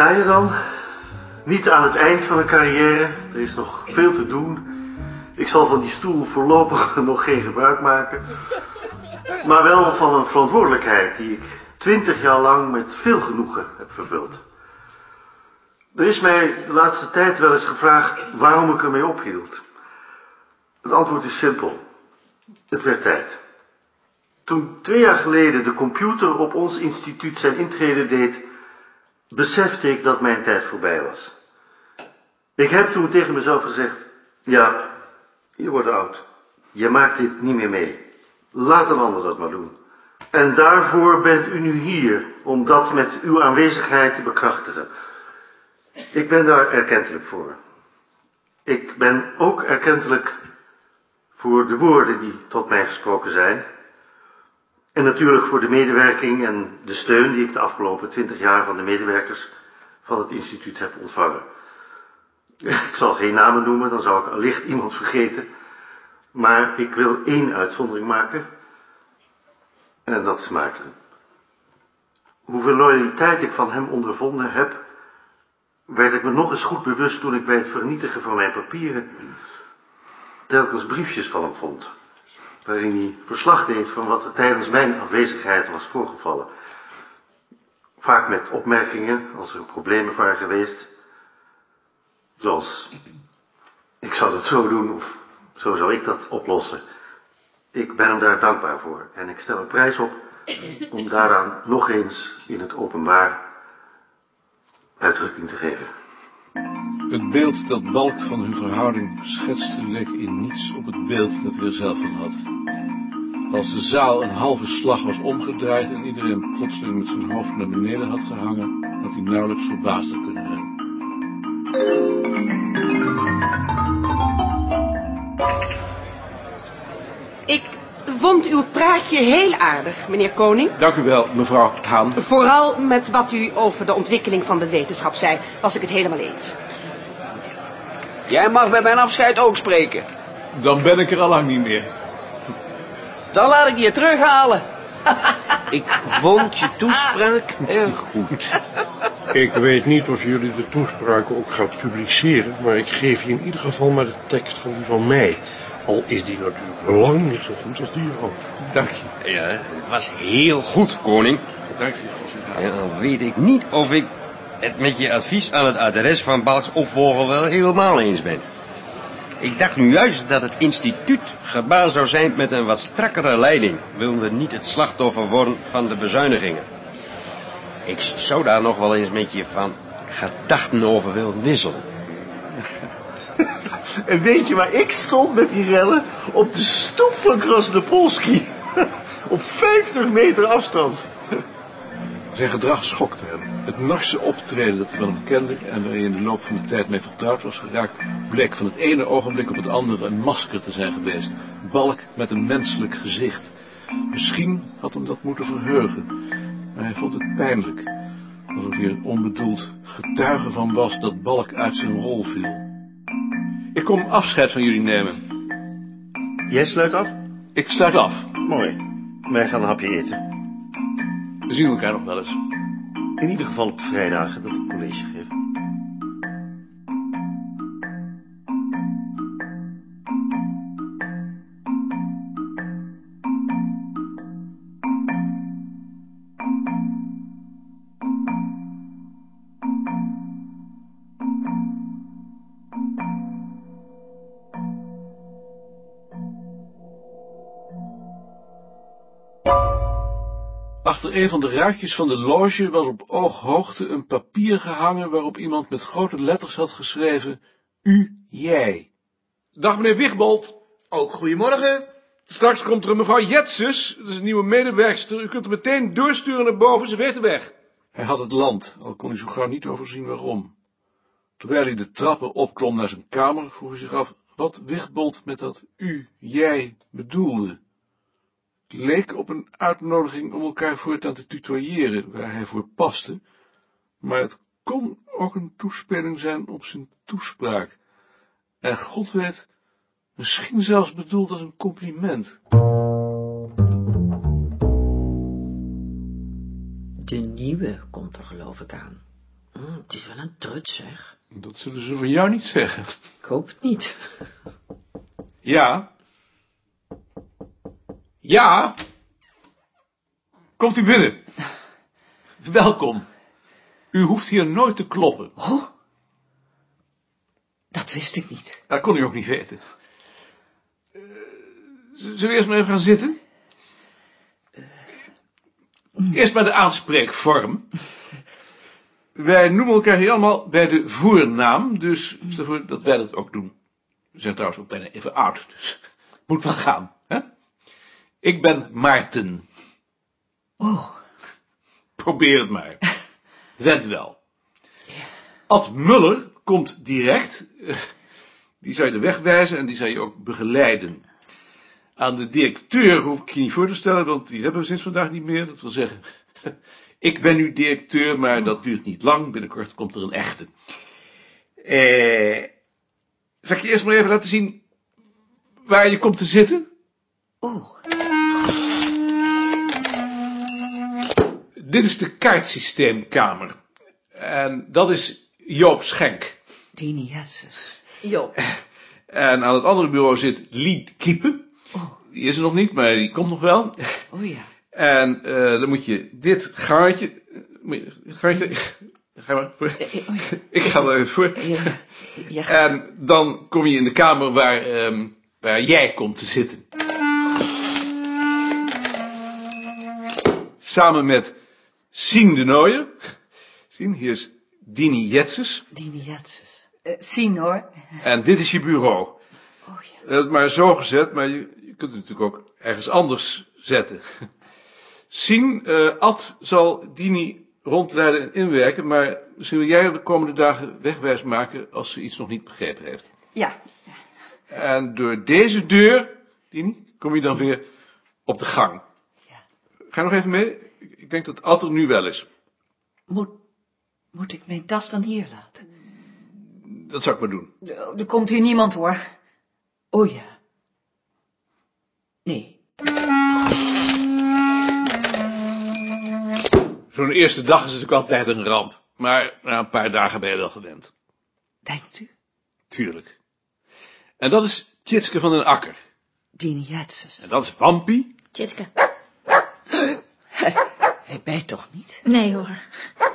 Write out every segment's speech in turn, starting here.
Sta je dan. Niet aan het eind van een carrière. Er is nog veel te doen. Ik zal van die stoel voorlopig nog geen gebruik maken. Maar wel van een verantwoordelijkheid die ik twintig jaar lang met veel genoegen heb vervuld. Er is mij de laatste tijd wel eens gevraagd waarom ik ermee ophield. Het antwoord is simpel. Het werd tijd. Toen twee jaar geleden de computer op ons instituut zijn intrede deed, besefte ik dat mijn tijd voorbij was. Ik heb toen tegen mezelf gezegd, ja, je wordt oud. Je maakt dit niet meer mee. Laat een ander dat maar doen. En daarvoor bent u nu hier, om dat met uw aanwezigheid te bekrachtigen. Ik ben daar erkentelijk voor. Ik ben ook erkentelijk voor de woorden die tot mij gesproken zijn. En natuurlijk voor de medewerking en de steun die ik de afgelopen twintig jaar van de medewerkers van het instituut heb ontvangen. Ik zal geen namen noemen, dan zou ik allicht iemand vergeten. Maar ik wil één uitzondering maken. En dat is Maarten. Hoeveel loyaliteit ik van hem ondervonden heb, werd ik me nog eens goed bewust toen ik bij het vernietigen van mijn papieren telkens briefjes van hem vond, waarin hij verslag deed van wat er tijdens mijn afwezigheid was voorgevallen. Vaak met opmerkingen als er problemen waren geweest, zoals ik zou dat zo doen of zo zou ik dat oplossen. Ik ben hem daar dankbaar voor en ik stel er prijs op om daaraan nog eens in het openbaar uitdrukking te geven. Het beeld dat Balk van hun verhouding schetste leek in niets op het beeld dat hij er zelf van had. Als de zaal een halve slag was omgedraaid en iedereen plotseling met zijn hoofd naar beneden had gehangen, had hij nauwelijks verbaasd kunnen zijn. Ik vond uw praatje heel aardig, meneer Koning. Dank u wel, mevrouw Haan. Vooral met wat u over de ontwikkeling van de wetenschap zei, was ik het helemaal eens. Jij mag bij mijn afscheid ook spreken. Dan ben ik er al lang niet meer. Dan laat ik je terughalen. Ik vond je toespraak erg goed. Ik weet niet of jullie de toespraken ook gaan publiceren, maar ik geef je in ieder geval maar de tekst van die van mij. Al is die natuurlijk lang niet zo goed als die van. Dank je. Ja, het was heel goed, koning. Dank je. Ja, dan weet ik niet of ik het met je advies aan het adres van Balks opvolger wel helemaal eens ben. Ik dacht nu juist dat het instituut gebaat zou zijn met een wat strakkere leiding. Wilde niet het slachtoffer worden van de bezuinigingen. Ik zou daar nog wel eens met je van gedachten over willen wisselen. En weet je waar ik stond met die rellen? Op de stoep van Krasnopolski. Op 50 meter afstand. Zijn gedrag schokte hem. Het narse optreden dat hij van hem kende en waar hij in de loop van de tijd mee vertrouwd was geraakt, bleek van het ene ogenblik op het andere een masker te zijn geweest. Balk met een menselijk gezicht. Misschien had hem dat moeten verheugen, maar hij vond het pijnlijk. Alsof hij er onbedoeld getuige van was dat Balk uit zijn rol viel. Ik kom afscheid van jullie nemen. Jij sluit af? Ik sluit af. Mooi. Wij gaan een hapje eten. We zien elkaar nog wel eens. In ieder geval op vrijdagen dat ik college geef. Achter een van de ruitjes van de loge was op ooghoogte een papier gehangen waarop iemand met grote letters had geschreven U, jij. Dag meneer Wigbold. Ook goedemorgen. Straks komt er een mevrouw Jetses, dat is een nieuwe medewerkster. U kunt er meteen doorsturen naar boven, ze weet de weg. Hij had het land, al kon hij zo gauw niet overzien waarom. Terwijl hij de trappen opklom naar zijn kamer, vroeg hij zich af wat Wigbold met dat u, jij bedoelde. Leek op een uitnodiging om elkaar voortaan te tutoyeren, waar hij voor paste, maar het kon ook een toespeling zijn op zijn toespraak. En God weet, misschien zelfs bedoeld als een compliment. De nieuwe komt er geloof ik aan. Oh, het is wel een trut, zeg. Dat zullen ze van jou niet zeggen. Ik hoop het niet. Ja. Ja. Komt u binnen. Welkom. U hoeft hier nooit te kloppen. Oh, dat wist ik niet. Dat kon u ook niet weten. Eh, zullen we eerst maar even gaan zitten? Eerst bij de aanspreekvorm. Wij noemen elkaar hier allemaal bij de voornaam, dus stel voor dat wij dat ook doen. We zijn trouwens ook bijna even oud, dus moet wel gaan. Hè? Ik ben Maarten. Oh, Probeer het maar. Went wel. Ad Muller komt direct. Die zou je de weg wijzen en die zou je ook begeleiden. Aan de directeur hoef ik je niet voor te stellen, want die hebben we sinds vandaag niet meer. Dat wil zeggen, ik ben nu directeur, maar dat duurt niet lang. Binnenkort komt er een echte. Eh, zal ik je eerst maar even laten zien waar je komt te zitten? oh. Dit is de kaartsysteemkamer. En dat is Joop Schenk. Dini. Joop. En aan het andere bureau zit Lied Kiepen. Oh, Die is er nog niet, maar die komt nog wel. oh ja. En eh, dan moet je dit gaatje... moet je- Gaatje... Ga maar voor. Eh, eh, oh ja. Ik ga er even voor. Ja, ja. En dan kom je in de kamer waar, ehm, waar jij komt te zitten. Samen met Sien de Nooijer. Sien, hier is Dini Jetses. Dini Jetses. zien hoor. En dit is je bureau. Oh ja. Het maar zo gezet, maar je, je kunt het natuurlijk ook ergens anders zetten. Sien, eh Ad zal Dini rondleiden en inwerken, maar misschien wil jij de komende dagen wegwijs maken als ze iets nog niet begrepen heeft. Ja, En door deze deur, Dini, kom je dan weer op de gang. Ja. Ga nog even mee? Ik- denk dat Ad er nu wel is. Moet, moet ik mijn tas dan hier laten? Dat zou ik maar doen. er komt hier niemand hoor. Oh ja. Nee. Zo'n eerste dag is natuurlijk altijd een ramp. Maar na een paar dagen ben je wel gewend. Denkt u? Tuurlijk. En dat is Tjitske van den Akker. Dini Jetses. En dat is Wampie. Tjitske. Hij bijt toch niet? Nee hoor.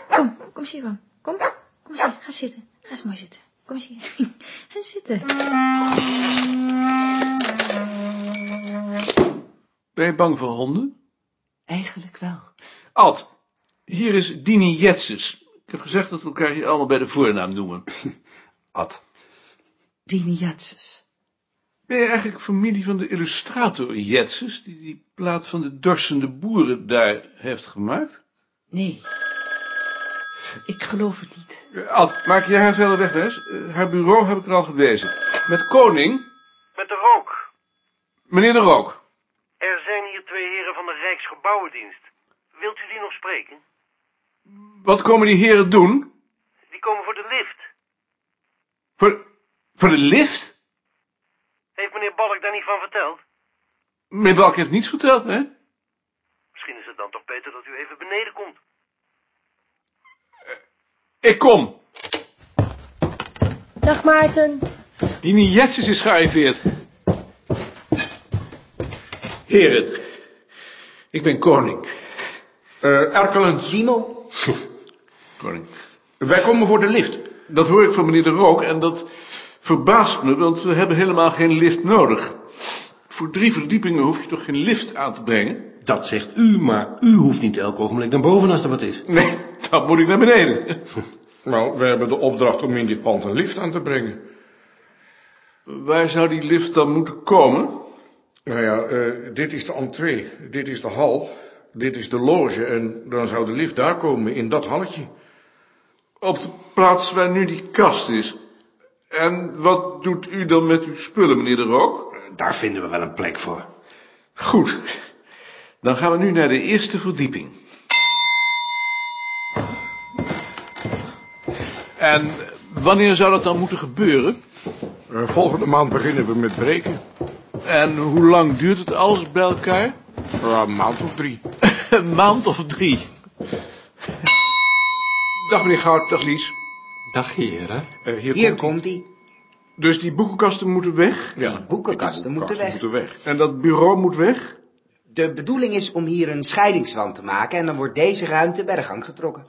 Kom, kom eens hier, Wam. Kom, kom eens hier. Ga zitten. Ga eens mooi zitten. Kom eens hier. Ga zitten. Ben je bang voor honden? Eigenlijk wel. Ad, hier is Dini Jetses. Ik heb gezegd dat we elkaar hier allemaal bij de voornaam noemen. Ad. Dini Jetses. Ben je eigenlijk familie van de illustrator Jetses, die die plaat van de dorsende boeren daar heeft gemaakt? Nee. Ik geloof het niet. Ad, maak jij haar verder wegwijs? Eh, haar bureau heb ik er al gewezen. Met Koning, Met de rook. meneer de Rook. Er zijn hier twee heren van de Rijksgebouwendienst. Wilt u die nog spreken? Wat komen die heren doen? Die komen voor de lift. Voor, voor de lift? Heeft meneer Balk daar niet van verteld? Meneer Balk heeft niets verteld, hè? Misschien is het dan toch beter dat u even beneden komt. Ik kom. Dag Maarten. Dini Jetses is gearriveerd. Heren, ik ben koning. Eh Erkelens, Dimo? Koning. wij komen voor de lift. Dat hoor ik van meneer de Rook en dat verbaast me, want we hebben helemaal geen lift nodig. Voor drie verdiepingen hoef je toch geen lift aan te brengen? Dat zegt u, maar u hoeft niet elk ogenblik naar boven als er wat is. Nee, dan moet ik naar beneden. Nou, wij hebben de opdracht om in dit pand een lift aan te brengen. Waar zou die lift dan moeten komen? Nou ja, eh, dit is de entree, dit is de hal, dit is de loge en dan zou de lift daar komen, in dat halletje. Op de plaats waar nu die kast is. En wat doet u dan met uw spullen, meneer de Rook? Daar vinden we wel een plek voor. Goed, dan gaan we nu naar de eerste verdieping. En wanneer zou dat dan moeten gebeuren? Eh, volgende maand beginnen we met breken. En hoe lang duurt het alles bij elkaar? Ja, een maand of drie. Een maand of drie. Dag meneer Goud, dag Lies. Dag heren. Eh, hier, Hier komt hij. Dus die boekenkasten moeten weg? Ja, boekenkasten moeten weg. moeten weg. En dat bureau moet weg? De bedoeling is om hier een scheidingswand te maken en dan wordt deze ruimte bij de gang getrokken.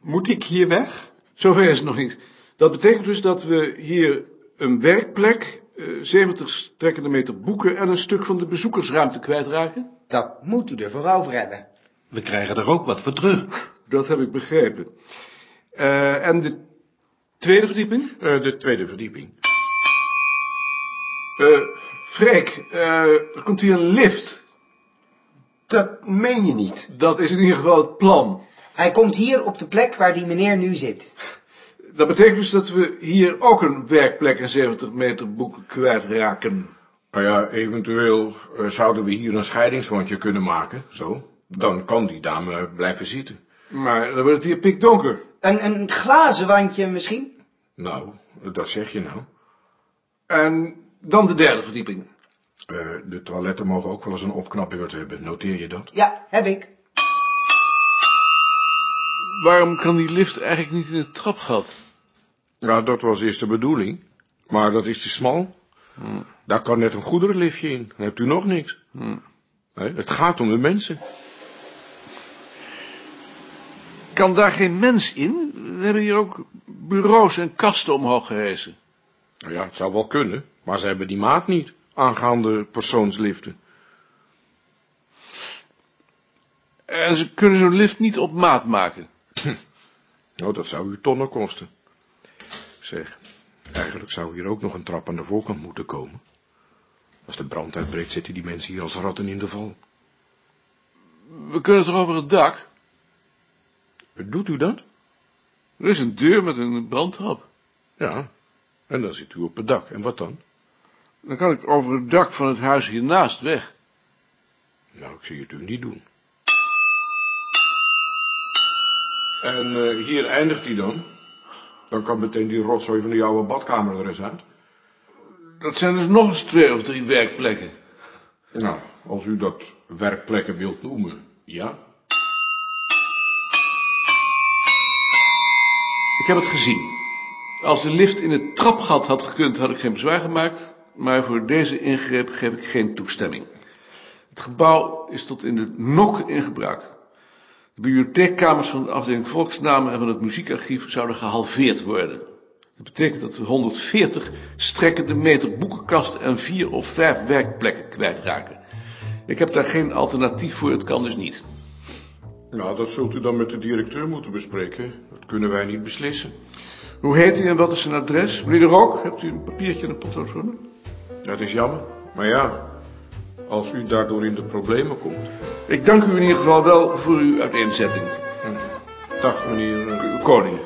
Moet ik hier weg? Zover is het nog niet. Dat betekent dus dat we hier een werkplek, eh, 70 strekkende meter boeken en een stuk van de bezoekersruimte kwijtraken? Dat moet u ervoor over hebben. We krijgen er ook wat voor terug. Dat heb ik begrepen. Eh, en de tweede verdieping? Eh, de tweede verdieping. Eh, Freek, eh, er komt hier een lift. Dat meen je niet. Dat is in ieder geval het plan. Hij komt hier op de plek waar die meneer nu zit. Dat betekent dus dat we hier ook een werkplek en 70 meter boeken kwijtraken. Nou ja, eventueel eh, zouden we hier een scheidingswandje kunnen maken, zo. Dan kan die dame blijven zitten. Maar dan wordt het hier pikdonker. Een, een glazen wandje misschien? Nou, dat zeg je nou. En dan de derde verdieping. Eh, de toiletten mogen ook wel eens een opknapbeurt hebben, noteer je dat? Ja, heb ik. Waarom kan die lift eigenlijk niet in het trapgat? Ja, dat was eerst de bedoeling. Maar dat is te smal. Daar kan net een goederenliftje in. Dan hebt u nog niks. Nee, het gaat om de mensen. Kan daar geen mens in? We hebben hier ook bureaus en kasten omhoog gehezen. Nou ja, het zou wel kunnen. Maar ze hebben die maat niet. Aangaande persoonsliften. En ze kunnen zo'n lift niet op maat maken. Nou, dat zou u tonnen kosten. Zeg, eigenlijk zou hier ook nog een trap aan de voorkant moeten komen. Als de brand uitbreekt, zitten die mensen hier als ratten in de val. We kunnen toch over het dak? Doet u dat? Er is een deur met een brandtrap. Ja. En dan zit u op het dak. En wat dan? Dan kan ik over het dak van het huis hiernaast weg. Nou, ik zie het u niet doen. En eh, hier eindigt hij dan. Dan kan meteen die rotzooi van die oude badkamer er eens uit. Dat zijn dus nog eens twee of drie werkplekken. Nou, als u dat werkplekken wilt noemen, ja. Ik heb het gezien. Als de lift in het trapgat had gekund, had ik geen bezwaar gemaakt. Maar voor deze ingreep geef ik geen toestemming. Het gebouw is tot in de nokken in gebruik. De bibliotheekkamers van de afdeling volksnamen en van het muziekarchief zouden gehalveerd worden. Dat betekent dat we 140 strekkende meter boekenkasten en vier of vijf werkplekken kwijtraken. Ik heb daar geen alternatief voor, het kan dus niet. Nou, dat zult u dan met de directeur moeten bespreken. Dat kunnen wij niet beslissen. Hoe heet hij en wat is zijn adres? Meneer de Rook, hebt u een papiertje en een potlood voor me? Dat is jammer. Maar ja, als u daardoor in de problemen komt. Ik dank u in ieder geval wel voor uw uiteenzetting. Dag, meneer. eh, Koning.